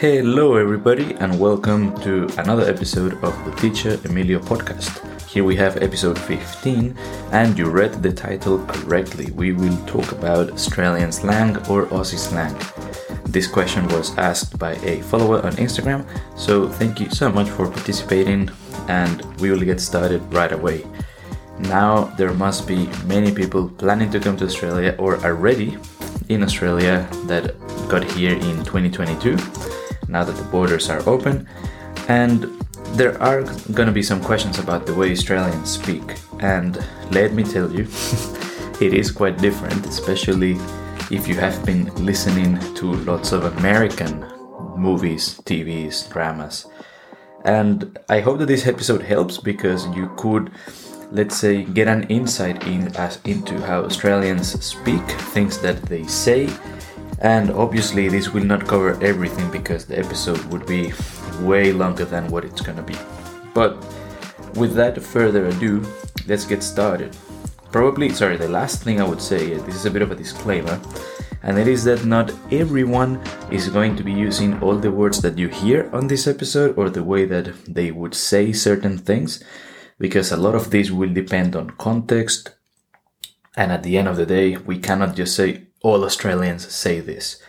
Hello, everybody, and welcome to another episode of the Teacher Emilio podcast. Here we have episode 15, and you read the title correctly. We will talk about Australian slang or Aussie slang. This question was asked by a follower on Instagram, so thank you so much for participating, and we will get started right away. Now, there must be many people planning to come to Australia or already in Australia that got here in 2022, now that the borders are open, and there are gonna be some questions about the way Australians speak, and let me tell you, it is quite different, especially if you have been listening to lots of American movies, TVs, dramas. And I hope that this episode helps because you could, let's say, get an insight in as into how Australians speak, things that they say. And obviously, this will not cover everything because the episode would be way longer than what it's gonna be. But without further ado, let's get started. Probably, sorry, the last thing I would say, uh, this is a bit of a disclaimer, and it is that not everyone is going to be using all the words that you hear on this episode or the way that they would say certain things, because a lot of this will depend on context. And at the end of the day, we cannot just say all Australians say this,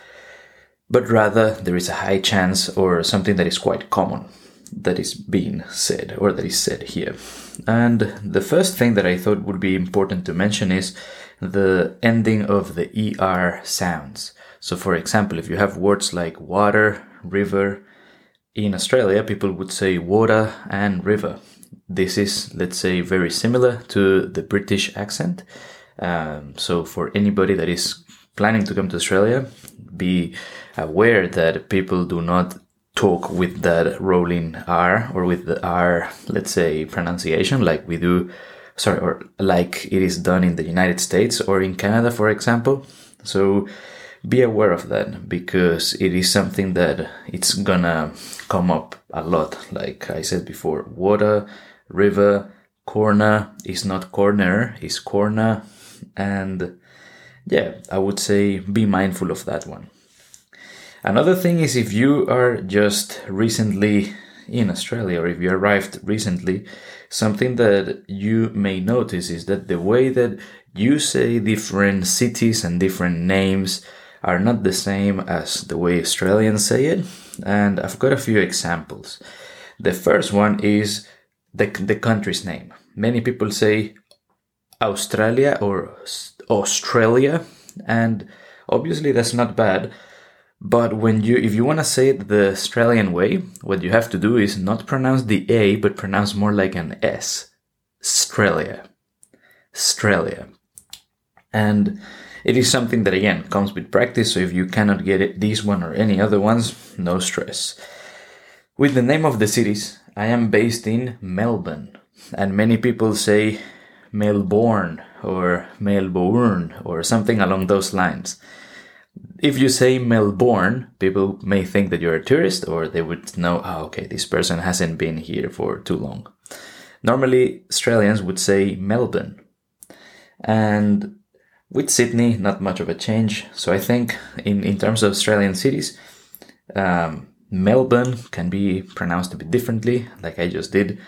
but rather there is a high chance or something that is quite common that is being said or that is said here. And the first thing that I thought would be important to mention is the ending of the ER sounds. So, for example, if you have words like water, river, in Australia, people would say water and river. This is, let's say, very similar to the British accent. Um, so, for anybody that is planning to come to Australia, be aware that people do not talk with that rolling R or with the R, let's say, pronunciation like we do, sorry, or like it is done in the United States or in Canada, for example. So be aware of that because it is something that it's gonna come up a lot. Like I said before, water, river, corner is not corner, is corner. And yeah, I would say be mindful of that one. Another thing is if you are just recently in Australia or if you arrived recently, something that you may notice is that the way that you say different cities and different names are not the same as the way Australians say it. And I've got a few examples. The first one is the, the country's name. Many people say Australia or Australia, and obviously that's not bad but when you, if you want to say it the Australian way, what you have to do is not pronounce the A, but pronounce more like an S. Australia. Australia. And it is something that again comes with practice. So if you cannot get it, this one or any other ones, no stress. With the name of the cities, I am based in Melbourne, and many people say Melbourne or Melbourne or something along those lines if you say Melbourne, people may think that you're a tourist or they would know, oh, okay, this person hasn't been here for too long. Normally, Australians would say Melbourne. And with Sydney, not much of a change. So I think in, in terms of Australian cities, um, Melbourne can be pronounced a bit differently, like I just did.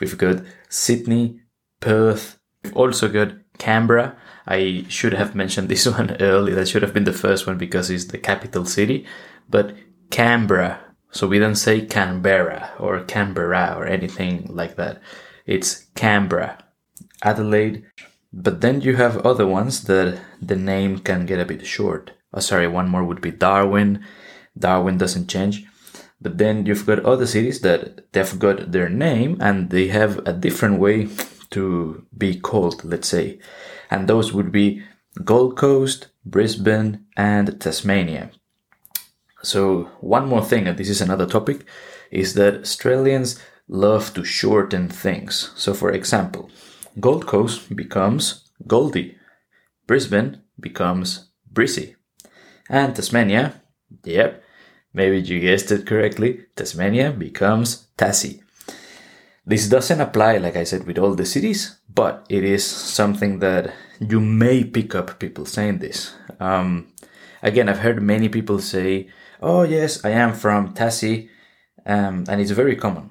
We've got Sydney, Perth, we've also got Canberra, I should have mentioned this one early. That should have been the first one because it's the capital city. But Canberra. So we don't say Canberra or Canberra or anything like that. It's Canberra. Adelaide. But then you have other ones that the name can get a bit short. Oh, sorry, one more would be Darwin. Darwin doesn't change. But then you've got other cities that they've got their name and they have a different way to be called, let's say and those would be Gold Coast, Brisbane, and Tasmania. So, one more thing, and this is another topic, is that Australians love to shorten things. So, for example, Gold Coast becomes Goldie, Brisbane becomes Brissy, and Tasmania, yep, maybe you guessed it correctly, Tasmania becomes Tassie. This doesn't apply, like I said, with all the cities, but it is something that you may pick up people saying this. Um, again, I've heard many people say, oh yes, I am from Tassie, um, and it's very common.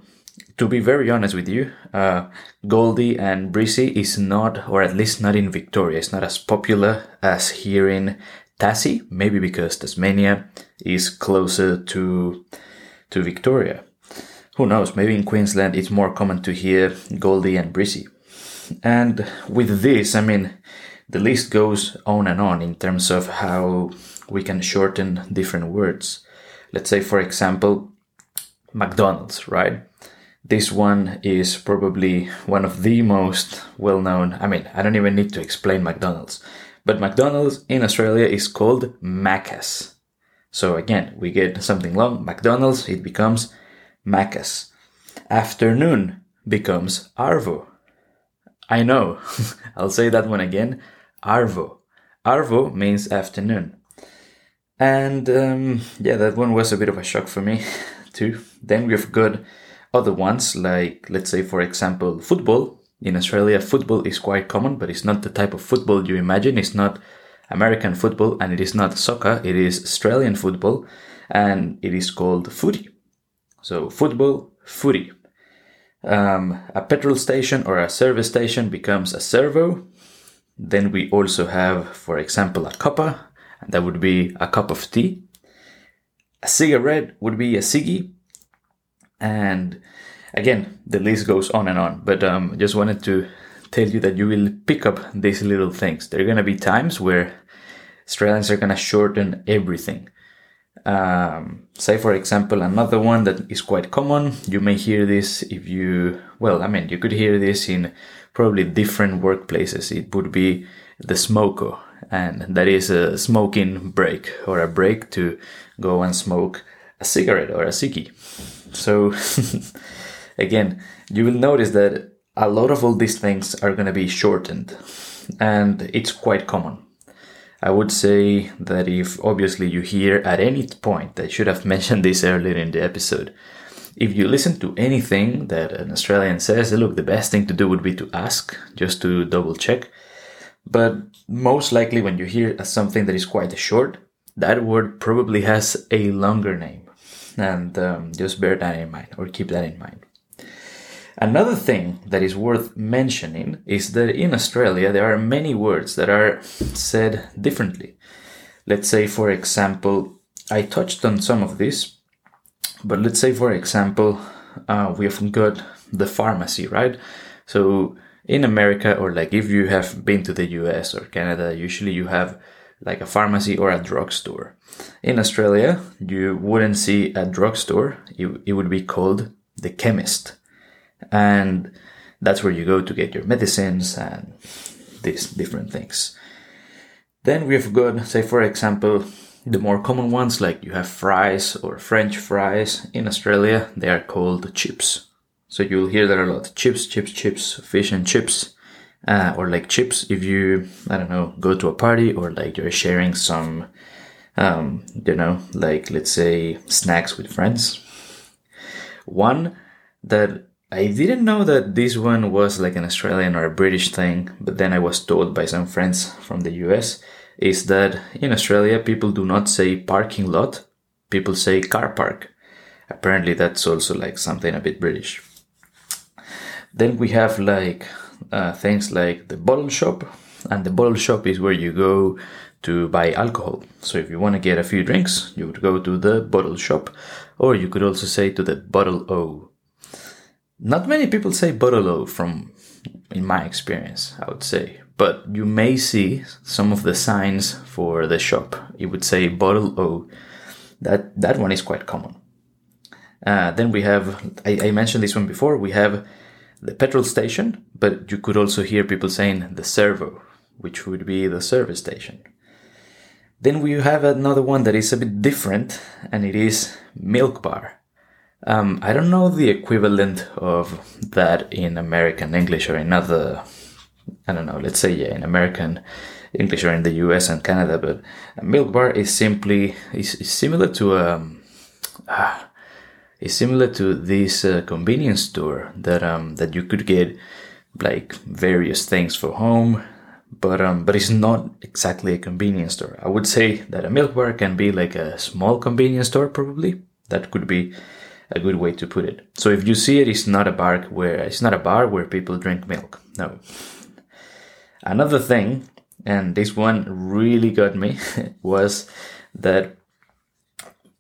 To be very honest with you, uh, Goldie and Brissy is not, or at least not in Victoria, it's not as popular as here in Tassie. Maybe because Tasmania is closer to to Victoria. Who knows? Maybe in Queensland it's more common to hear Goldie and Brissy. And with this, I mean, the list goes on and on in terms of how we can shorten different words. Let's say, for example, McDonald's, right? This one is probably one of the most well known. I mean, I don't even need to explain McDonald's, but McDonald's in Australia is called Macca's. So again, we get something long, McDonald's, it becomes Macca's. Afternoon becomes Arvo. I know, I'll say that one again. Arvo. Arvo means afternoon. And um, yeah, that one was a bit of a shock for me too. Then we've got other ones like, let's say, for example, football. In Australia, football is quite common, but it's not the type of football you imagine. It's not American football and it is not soccer. It is Australian football and it is called footy. So football, footy. Um, a petrol station or a service station becomes a servo. Then we also have, for example, a cuppa, and that would be a cup of tea. A cigarette would be a ciggy. And again, the list goes on and on, but um, just wanted to tell you that you will pick up these little things. There are going to be times where Australians are going to shorten everything. Um, say, for example, another one that is quite common. You may hear this if you, well, I mean, you could hear this in probably different workplaces. It would be the smoko, and that is a smoking break or a break to go and smoke a cigarette or a ciggy. So, again, you will notice that a lot of all these things are going to be shortened, and it's quite common. I would say that if obviously you hear at any point, I should have mentioned this earlier in the episode. If you listen to anything that an Australian says, look, the best thing to do would be to ask, just to double check. But most likely, when you hear something that is quite short, that word probably has a longer name. And um, just bear that in mind or keep that in mind. Another thing that is worth mentioning is that in Australia there are many words that are said differently. Let's say, for example, I touched on some of this, but let's say, for example, uh, we've got the pharmacy, right? So in America, or like if you have been to the US or Canada, usually you have like a pharmacy or a drugstore. In Australia, you wouldn't see a drugstore, it, it would be called the chemist and that's where you go to get your medicines and these different things. Then we've got, say, for example, the more common ones like you have fries or French fries. In Australia, they are called chips. So you'll hear that a lot. Chips, chips, chips, fish and chips. Uh, or like chips if you, I don't know, go to a party or like you're sharing some, um, you know, like let's say snacks with friends. One that I didn't know that this one was like an Australian or a British thing, but then I was told by some friends from the US is that in Australia people do not say parking lot, people say car park. Apparently that's also like something a bit British. Then we have like uh, things like the bottle shop, and the bottle shop is where you go to buy alcohol. So if you want to get a few drinks, you would go to the bottle shop, or you could also say to the bottle O not many people say bottle o from, in my experience, I would say. But you may see some of the signs for the shop. It would say bottle O. That that one is quite common. Uh, then we have, I, I mentioned this one before. We have the petrol station, but you could also hear people saying the servo, which would be the service station. Then we have another one that is a bit different, and it is milk bar. Um, I don't know the equivalent of that in American English or in other, I don't know, let's say, yeah, in American English or in the US and Canada, but a milk bar is simply, is, is similar to um, ah, is similar to this uh, convenience store that, um, that you could get like various things for home, but um, but it's not exactly a convenience store. I would say that a milk bar can be like a small convenience store, probably. That could be a good way to put it. So if you see it, it's not a bar where it's not a bar where people drink milk. No. Another thing, and this one really got me, was that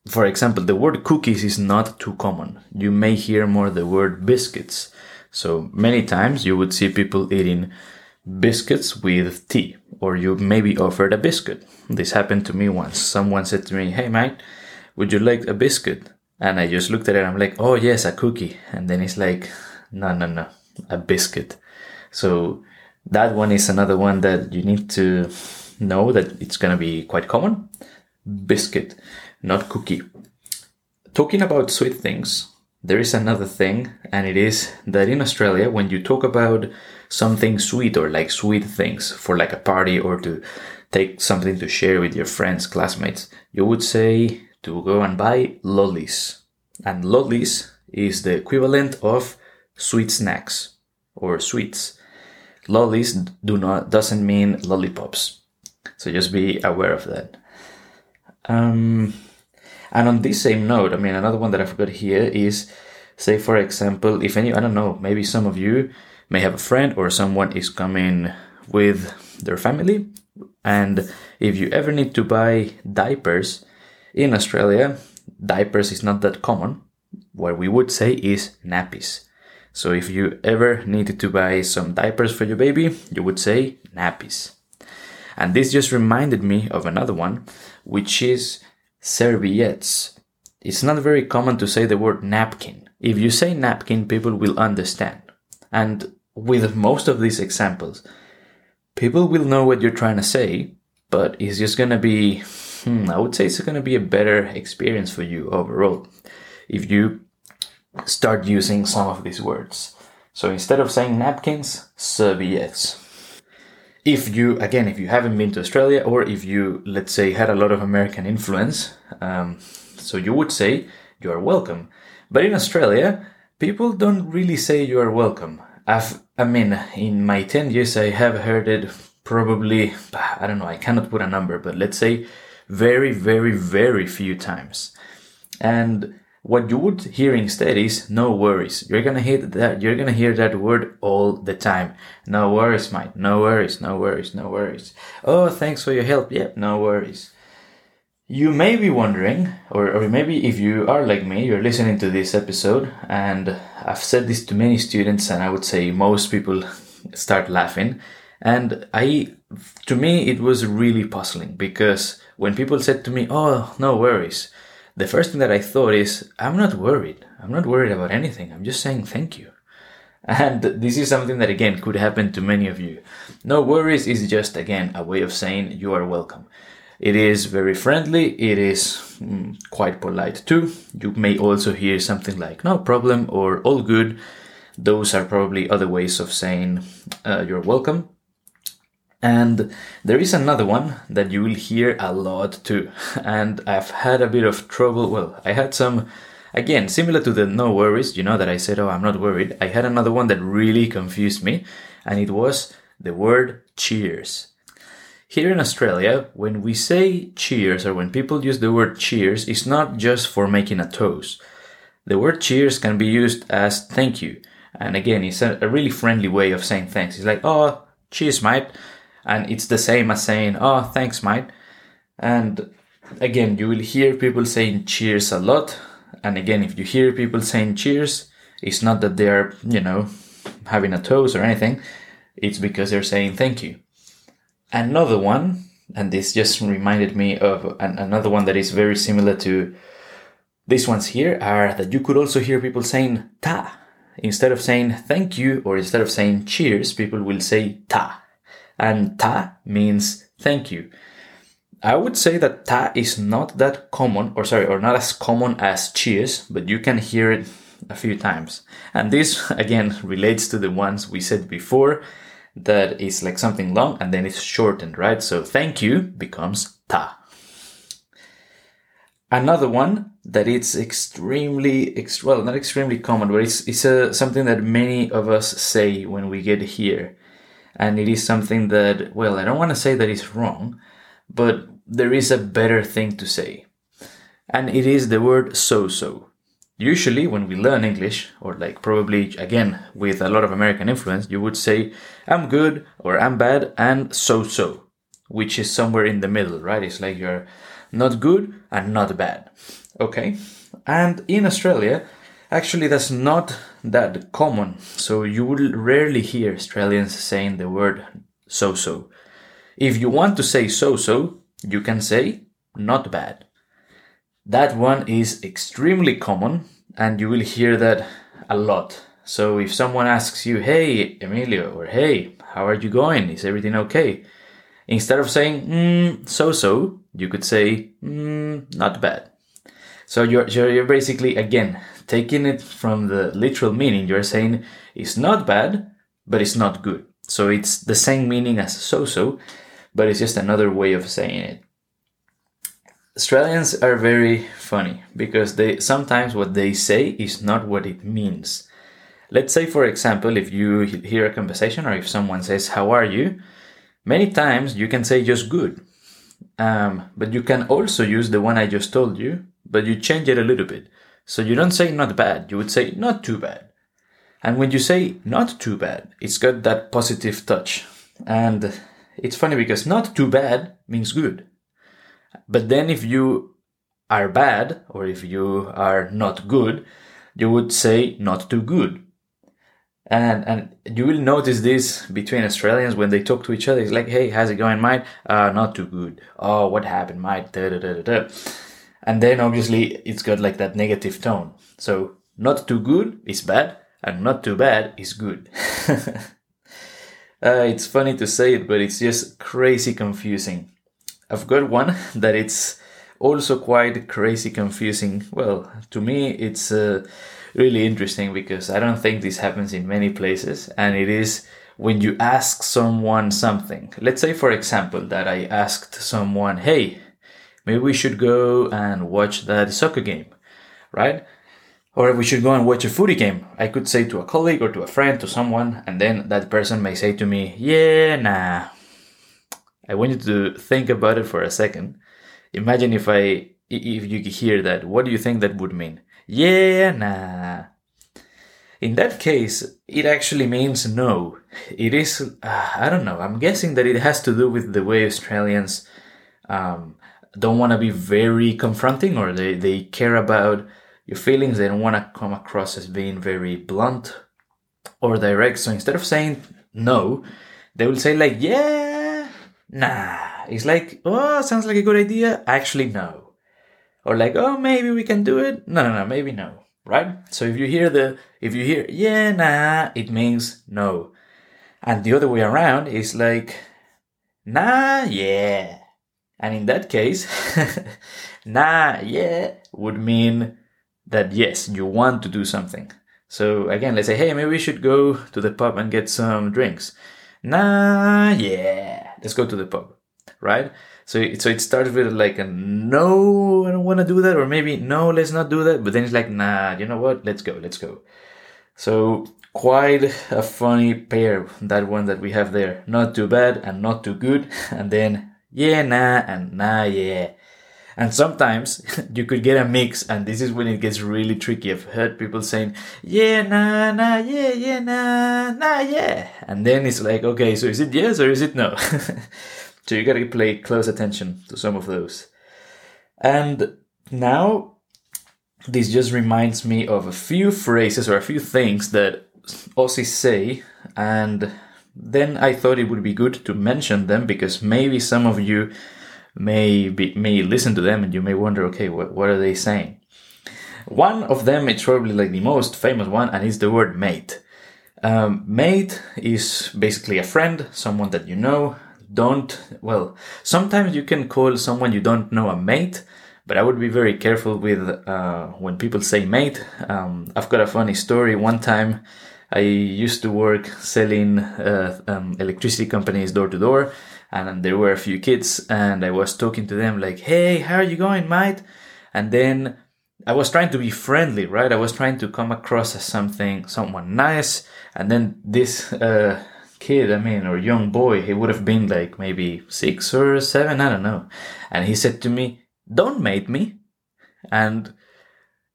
for example, the word cookies is not too common. You may hear more the word biscuits. So many times you would see people eating biscuits with tea, or you maybe offered a biscuit. This happened to me once. Someone said to me, Hey, mate, would you like a biscuit? And I just looked at it I'm like, Oh, yes, a cookie. And then it's like, No, no, no, a biscuit. So that one is another one that you need to know that it's going to be quite common. Biscuit, not cookie. Talking about sweet things, there is another thing, and it is that in Australia, when you talk about something sweet or like sweet things for like a party or to take something to share with your friends, classmates, you would say to go and buy lollies. And lollies is the equivalent of sweet snacks or sweets. Lollies do not doesn't mean lollipops. So just be aware of that. Um, and on this same note, I mean, another one that I forgot here is, say, for example, if any, I don't know, maybe some of you may have a friend or someone is coming with their family. And if you ever need to buy diapers in Australia, diapers is not that common. What we would say is nappies. So if you ever needed to buy some diapers for your baby, you would say nappies. And this just reminded me of another one, which is serviettes. It's not very common to say the word napkin. If you say napkin, people will understand. And with most of these examples, people will know what you're trying to say, but it's just gonna be, hmm, I would say it's gonna be a better experience for you overall if you start using some of these words. So instead of saying napkins, serviettes. If you again if you haven't been to australia or if you let's say had a lot of american influence um, so you would say you are welcome. But in australia people don't really say you are welcome. I've, i mean in my 10 years i have heard it probably i don't know i cannot put a number but let's say very very very few times and what you would hear instead is no worries. You're gonna hear that you're gonna hear that word all the time. No worries, mate. No worries, no worries, no worries. Oh, thanks for your help. Yep, no worries. You may be wondering, or, or maybe if you are like me, you're listening to this episode, and I've said this to many students, and I would say most people start laughing. And I, to me, it was really puzzling because when people said to me, "Oh, no worries," the first thing that I thought is, I'm not worried. I'm not worried about anything. I'm just saying thank you. And this is something that again could happen to many of you. No worries is just again a way of saying you are welcome. It is very friendly. It is mm, quite polite too. You may also hear something like no problem or all good. Those are probably other ways of saying uh, you're welcome. And there is another one that you will hear a lot too. And I've had a bit of trouble. Well, I had some, again, similar to the no worries, you know, that I said, oh, I'm not worried. I had another one that really confused me, and it was the word cheers. Here in Australia, when we say cheers or when people use the word cheers, it's not just for making a toast. The word cheers can be used as thank you. And again, it's a, really friendly way of saying thanks. It's like, oh, cheers, mate and it's the same as saying oh thanks mate. And again you will hear people saying cheers a lot. And again if you hear people saying cheers it's not that they're you know having a toast or anything. It's because they're saying thank you. Another one and this just reminded me of an, another one that is very similar to these ones here are that you could also hear people saying ta. Instead of saying thank you or instead of saying cheers people will say ta and ta means thank you. I would say that ta is not that common, or sorry, or not as common as cheers, but you can hear it a few times. And this again relates to the ones we said before that is like something long and then it's shortened, right? So thank you becomes ta. Another one that it's extremely, ext- well, not extremely common, but it's, it's a, something that many of us say when we get here and it is something that, well, I don't want to say that it's wrong, but there is a better thing to say. And it is the word so so. Usually, when we learn English, or like probably again with a lot of American influence, you would say, I'm good or I'm bad and so so, which is somewhere in the middle, right? It's like you're not good and not bad. Okay? And in Australia, actually, that's not that common. So you will rarely hear Australians saying the word so so. If you want to say so so, you can say not bad. That one is extremely common and you will hear that a lot. So if someone asks you, hey, Emilio, or hey, how are you going? Is everything okay? Instead of saying, mm, so so, you could say, mm, not bad. So you're, you're basically, again, taking it from the literal meaning. You're saying it's not bad, but it's not good. So it's the same meaning as so so, but it's just another way of saying it. Australians are very funny because they sometimes what they say is not what it means. Let's say, for example, if you hear a conversation or if someone says, How are you? Many times you can say just good. Um, but you can also use the one I just told you, but you change it a little bit. So you don't say not bad, you would say not too bad. And when you say not too bad, it's got that positive touch. And it's funny because not too bad means good. But then if you are bad or if you are not good, you would say not too good. And and you will notice this between Australians when they talk to each other. It's like, hey, how's it going, mate? Uh, not too good. Oh, what happened, mate? Da, da, da, da, da. And then obviously it's got like that negative tone. So not too good is bad, and not too bad is good. uh, it's funny to say it, but it's just crazy confusing. I've got one that it's also quite crazy confusing. Well, to me, it's uh, really interesting because I don't think this happens in many places, and it is when you ask someone something. Let's say, for example, that I asked someone, "Hey, maybe we should go and watch that soccer game," right? Or we should go and watch a footy game. I could say to a colleague or to a friend, to someone, and then that person may say to me, "Yeah, nah." I want you to think about it for a second. Imagine if I if you hear that, what do you think that would mean? Yeah, nah. In that case, it actually means no. It is, uh, I don't know, I'm guessing that it has to do with the way Australians um, don't want to be very confronting or they, they care about your feelings. They don't want to come across as being very blunt or direct. So instead of saying no, they will say, like, yeah, nah. It's like, oh, sounds like a good idea. Actually, no. Or like, oh, maybe we can do it. No, no, no, maybe no. Right? So if you hear the, if you hear, yeah, nah, it means no. And the other way around is like, nah, yeah. And in that case, nah, yeah would mean that yes, you want to do something. So again, let's say, hey, maybe we should go to the pub and get some drinks. Nah, yeah, let's go to the pub, right? So, so it starts with like a no, I don't want to do that, or maybe no, let's not do that. But then it's like, nah, you know what? Let's go, let's go. So quite a funny pair, that one that we have there. Not too bad and not too good, and then yeah, nah, and nah, yeah. And sometimes you could get a mix, and this is when it gets really tricky. I've heard people saying, yeah, nah, nah, yeah, yeah, nah, nah, yeah. And then it's like, okay, so is it yes or is it no? so you gotta play close attention to some of those. And now, this just reminds me of a few phrases or a few things that Aussies say, and then I thought it would be good to mention them because maybe some of you may be, may listen to them and you may wonder, okay, what, what are they saying? One of them, is probably like the most famous one, and it's the word mate. Um, mate is basically a friend, someone that you know. Don't, well, sometimes you can call someone you don't know a mate, but I would be very careful with uh, when people say mate. Um, I've got a funny story. One time I used to work selling uh, um, electricity companies door to door, and there were a few kids and I was talking to them like, "Hey, how are you going, mate?" And then I was trying to be friendly, right? I was trying to come across as something, someone nice, and then this uh, kid, I mean, or young boy. He would have been like maybe six or seven, I don't know. And he said to me, Don't mate me. And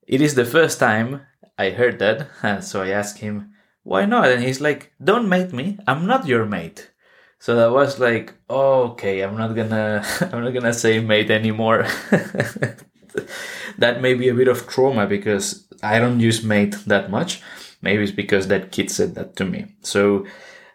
it is the first time I heard that. And so I asked him, Why not? And he's like, Don't mate me. I'm not your mate. So that was like, okay, I'm not gonna, I'm not gonna say mate anymore. that may be a bit of trauma because I don't use mate that much. Maybe it's because that kid said that to me. So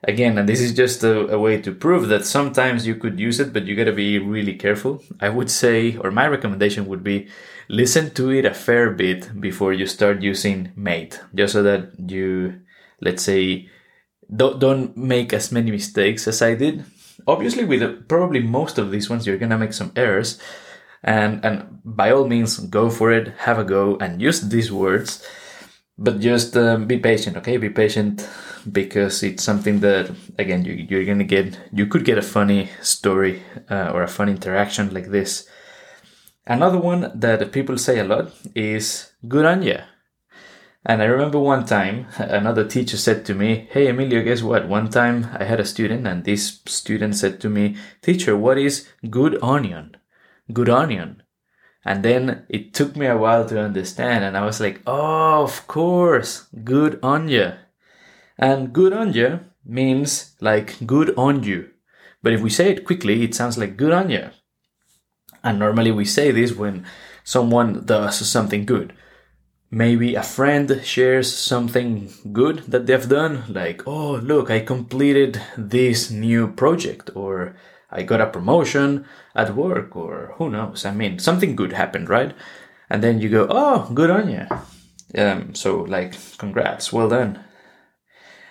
again, and this is just a, a, way to prove that sometimes you could use it, but you gotta be really careful. I would say, or my recommendation would be listen to it a fair bit before you start using mate, just so that you, let's say, don't, don't make as many mistakes as I did. Obviously, with probably most of these ones, you're gonna make some errors. And, and by all means, go for it, have a go, and use these words but just um, be patient okay be patient because it's something that again you, you're gonna get you could get a funny story uh, or a fun interaction like this another one that people say a lot is good on ya and i remember one time another teacher said to me hey emilio guess what one time i had a student and this student said to me teacher what is good onion good onion and then it took me a while to understand, and I was like, oh, of course, good on you. And good on you means like good on you. But if we say it quickly, it sounds like good on you. And normally we say this when someone does something good. Maybe a friend shares something good that they've done, like, oh, look, I completed this new project, or I got a promotion at work, or who knows. I mean, something good happened, right? And then you go, oh, good on you. Um, so, like, congrats, well done.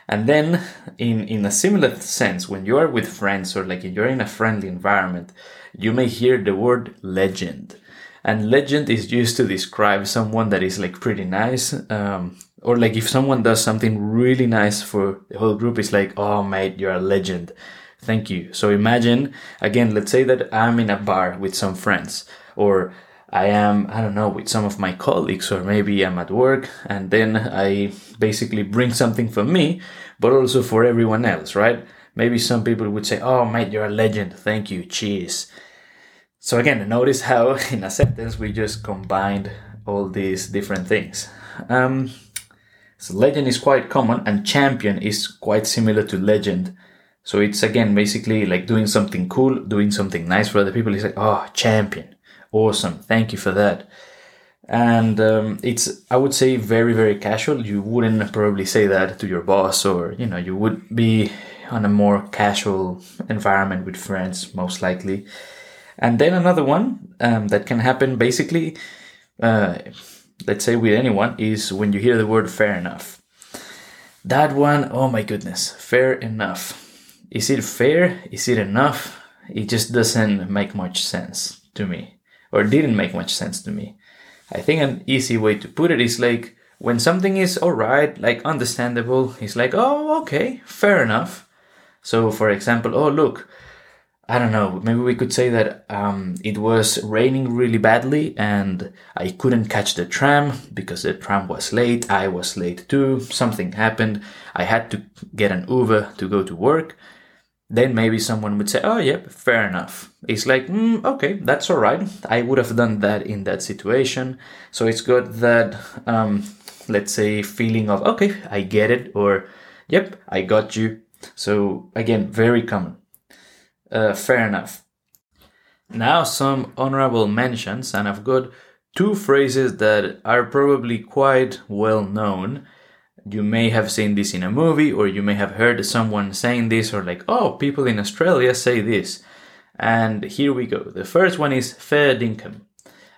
And then, in, in a similar sense, when you are with friends or like you're in a friendly environment, you may hear the word legend. And legend is used to describe someone that is like pretty nice. Um, or like if someone does something really nice for the whole group, it's like, oh, mate, you're a legend. Thank you. So imagine, again, let's say that I'm in a bar with some friends or I am, I don't know, with some of my colleagues, or maybe I'm at work and then I basically bring something for me, but also for everyone else, right? Maybe some people would say, Oh, mate, you're a legend. Thank you. Cheers. So again, notice how in a sentence we just combined all these different things. Um, so legend is quite common and champion is quite similar to legend so it's again basically like doing something cool, doing something nice for other people. It's like, oh, champion, awesome, thank you for that. And um, it's, I would say, very, very casual. You wouldn't probably say that to your boss, or you know, you would be on a more casual environment with friends, most likely. And then another one um, that can happen basically, uh, let's say with anyone, is when you hear the word fair enough. That one, oh my goodness, fair enough is it fair? Is it enough? It just doesn't make much sense to me, or didn't make much sense to me. I think an easy way to put it is like when something is alright, like understandable, it's like, oh, okay, fair enough. So, for example, oh, look, I don't know, maybe we could say that um, it was raining really badly and I couldn't catch the tram because the tram was late. I was late too. Something happened. I had to get an Uber to go to work then maybe someone would say, "Oh, yep, fair enough." It's like, mm, okay, that's all right. I would have done that in that situation. So it's got that, um, let's say, feeling of, okay, I get it, or, yep, I got you. So again, very common. Uh, fair enough. Now some honorable mentions, and I've got two phrases that are probably quite well known you may have seen this in a movie or you may have heard someone saying this or like, oh, people in Australia say this. And here we go. The first one is fair dinkum.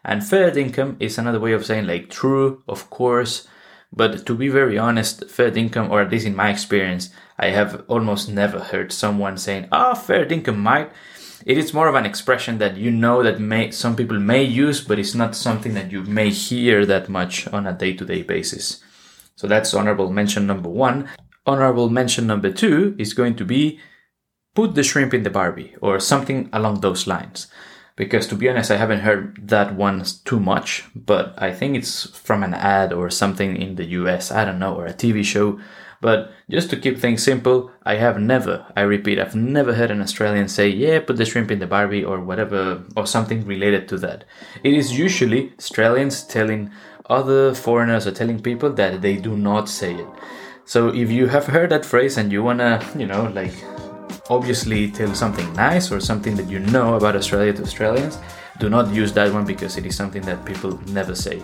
And fair dinkum is another way of saying like true, of course. But to be very honest, fair dinkum, or at least in my experience, I have almost never heard someone saying, oh, fair dinkum might." It is more of an expression that you know that may, some people may use, but it's not something that you may hear that much on a day to day basis. So that's honorable mention number one. Honorable mention number two is going to be put the shrimp in the Barbie or something along those lines. Because to be honest, I haven't heard that one too much, but I think it's from an ad or something in the US, I don't know, or a TV show. But just to keep things simple, I have never, I repeat, I've never heard an Australian say, yeah, put the shrimp in the barbie or whatever, or something related to that. It is usually Australians telling other foreigners or telling people that they do not say it. So if you have heard that phrase and you wanna, you know, like obviously tell something nice or something that you know about Australia to Australians, do not use that one because it is something that people never say.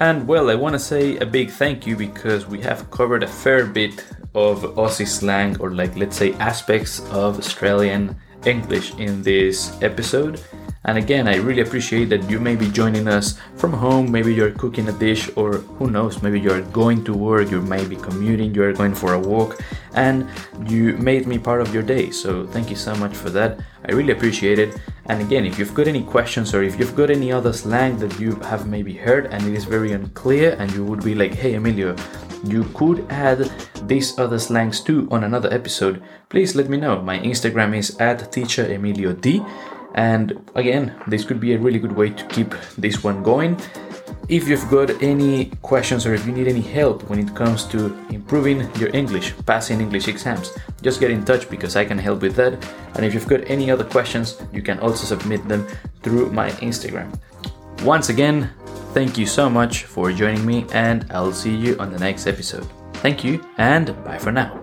And well, I want to say a big thank you because we have covered a fair bit of Aussie slang or, like, let's say, aspects of Australian English in this episode. And again, I really appreciate that you may be joining us from home. Maybe you're cooking a dish, or who knows, maybe you're going to work, you may be commuting, you're going for a walk, and you made me part of your day. So, thank you so much for that. I really appreciate it. And again, if you've got any questions or if you've got any other slang that you have maybe heard and it is very unclear, and you would be like, hey, Emilio, you could add these other slangs too on another episode, please let me know. My Instagram is at teacher Emilio D. And again, this could be a really good way to keep this one going. If you've got any questions or if you need any help when it comes to improving your English, passing English exams, just get in touch because I can help with that. And if you've got any other questions, you can also submit them through my Instagram. Once again, thank you so much for joining me, and I'll see you on the next episode. Thank you, and bye for now.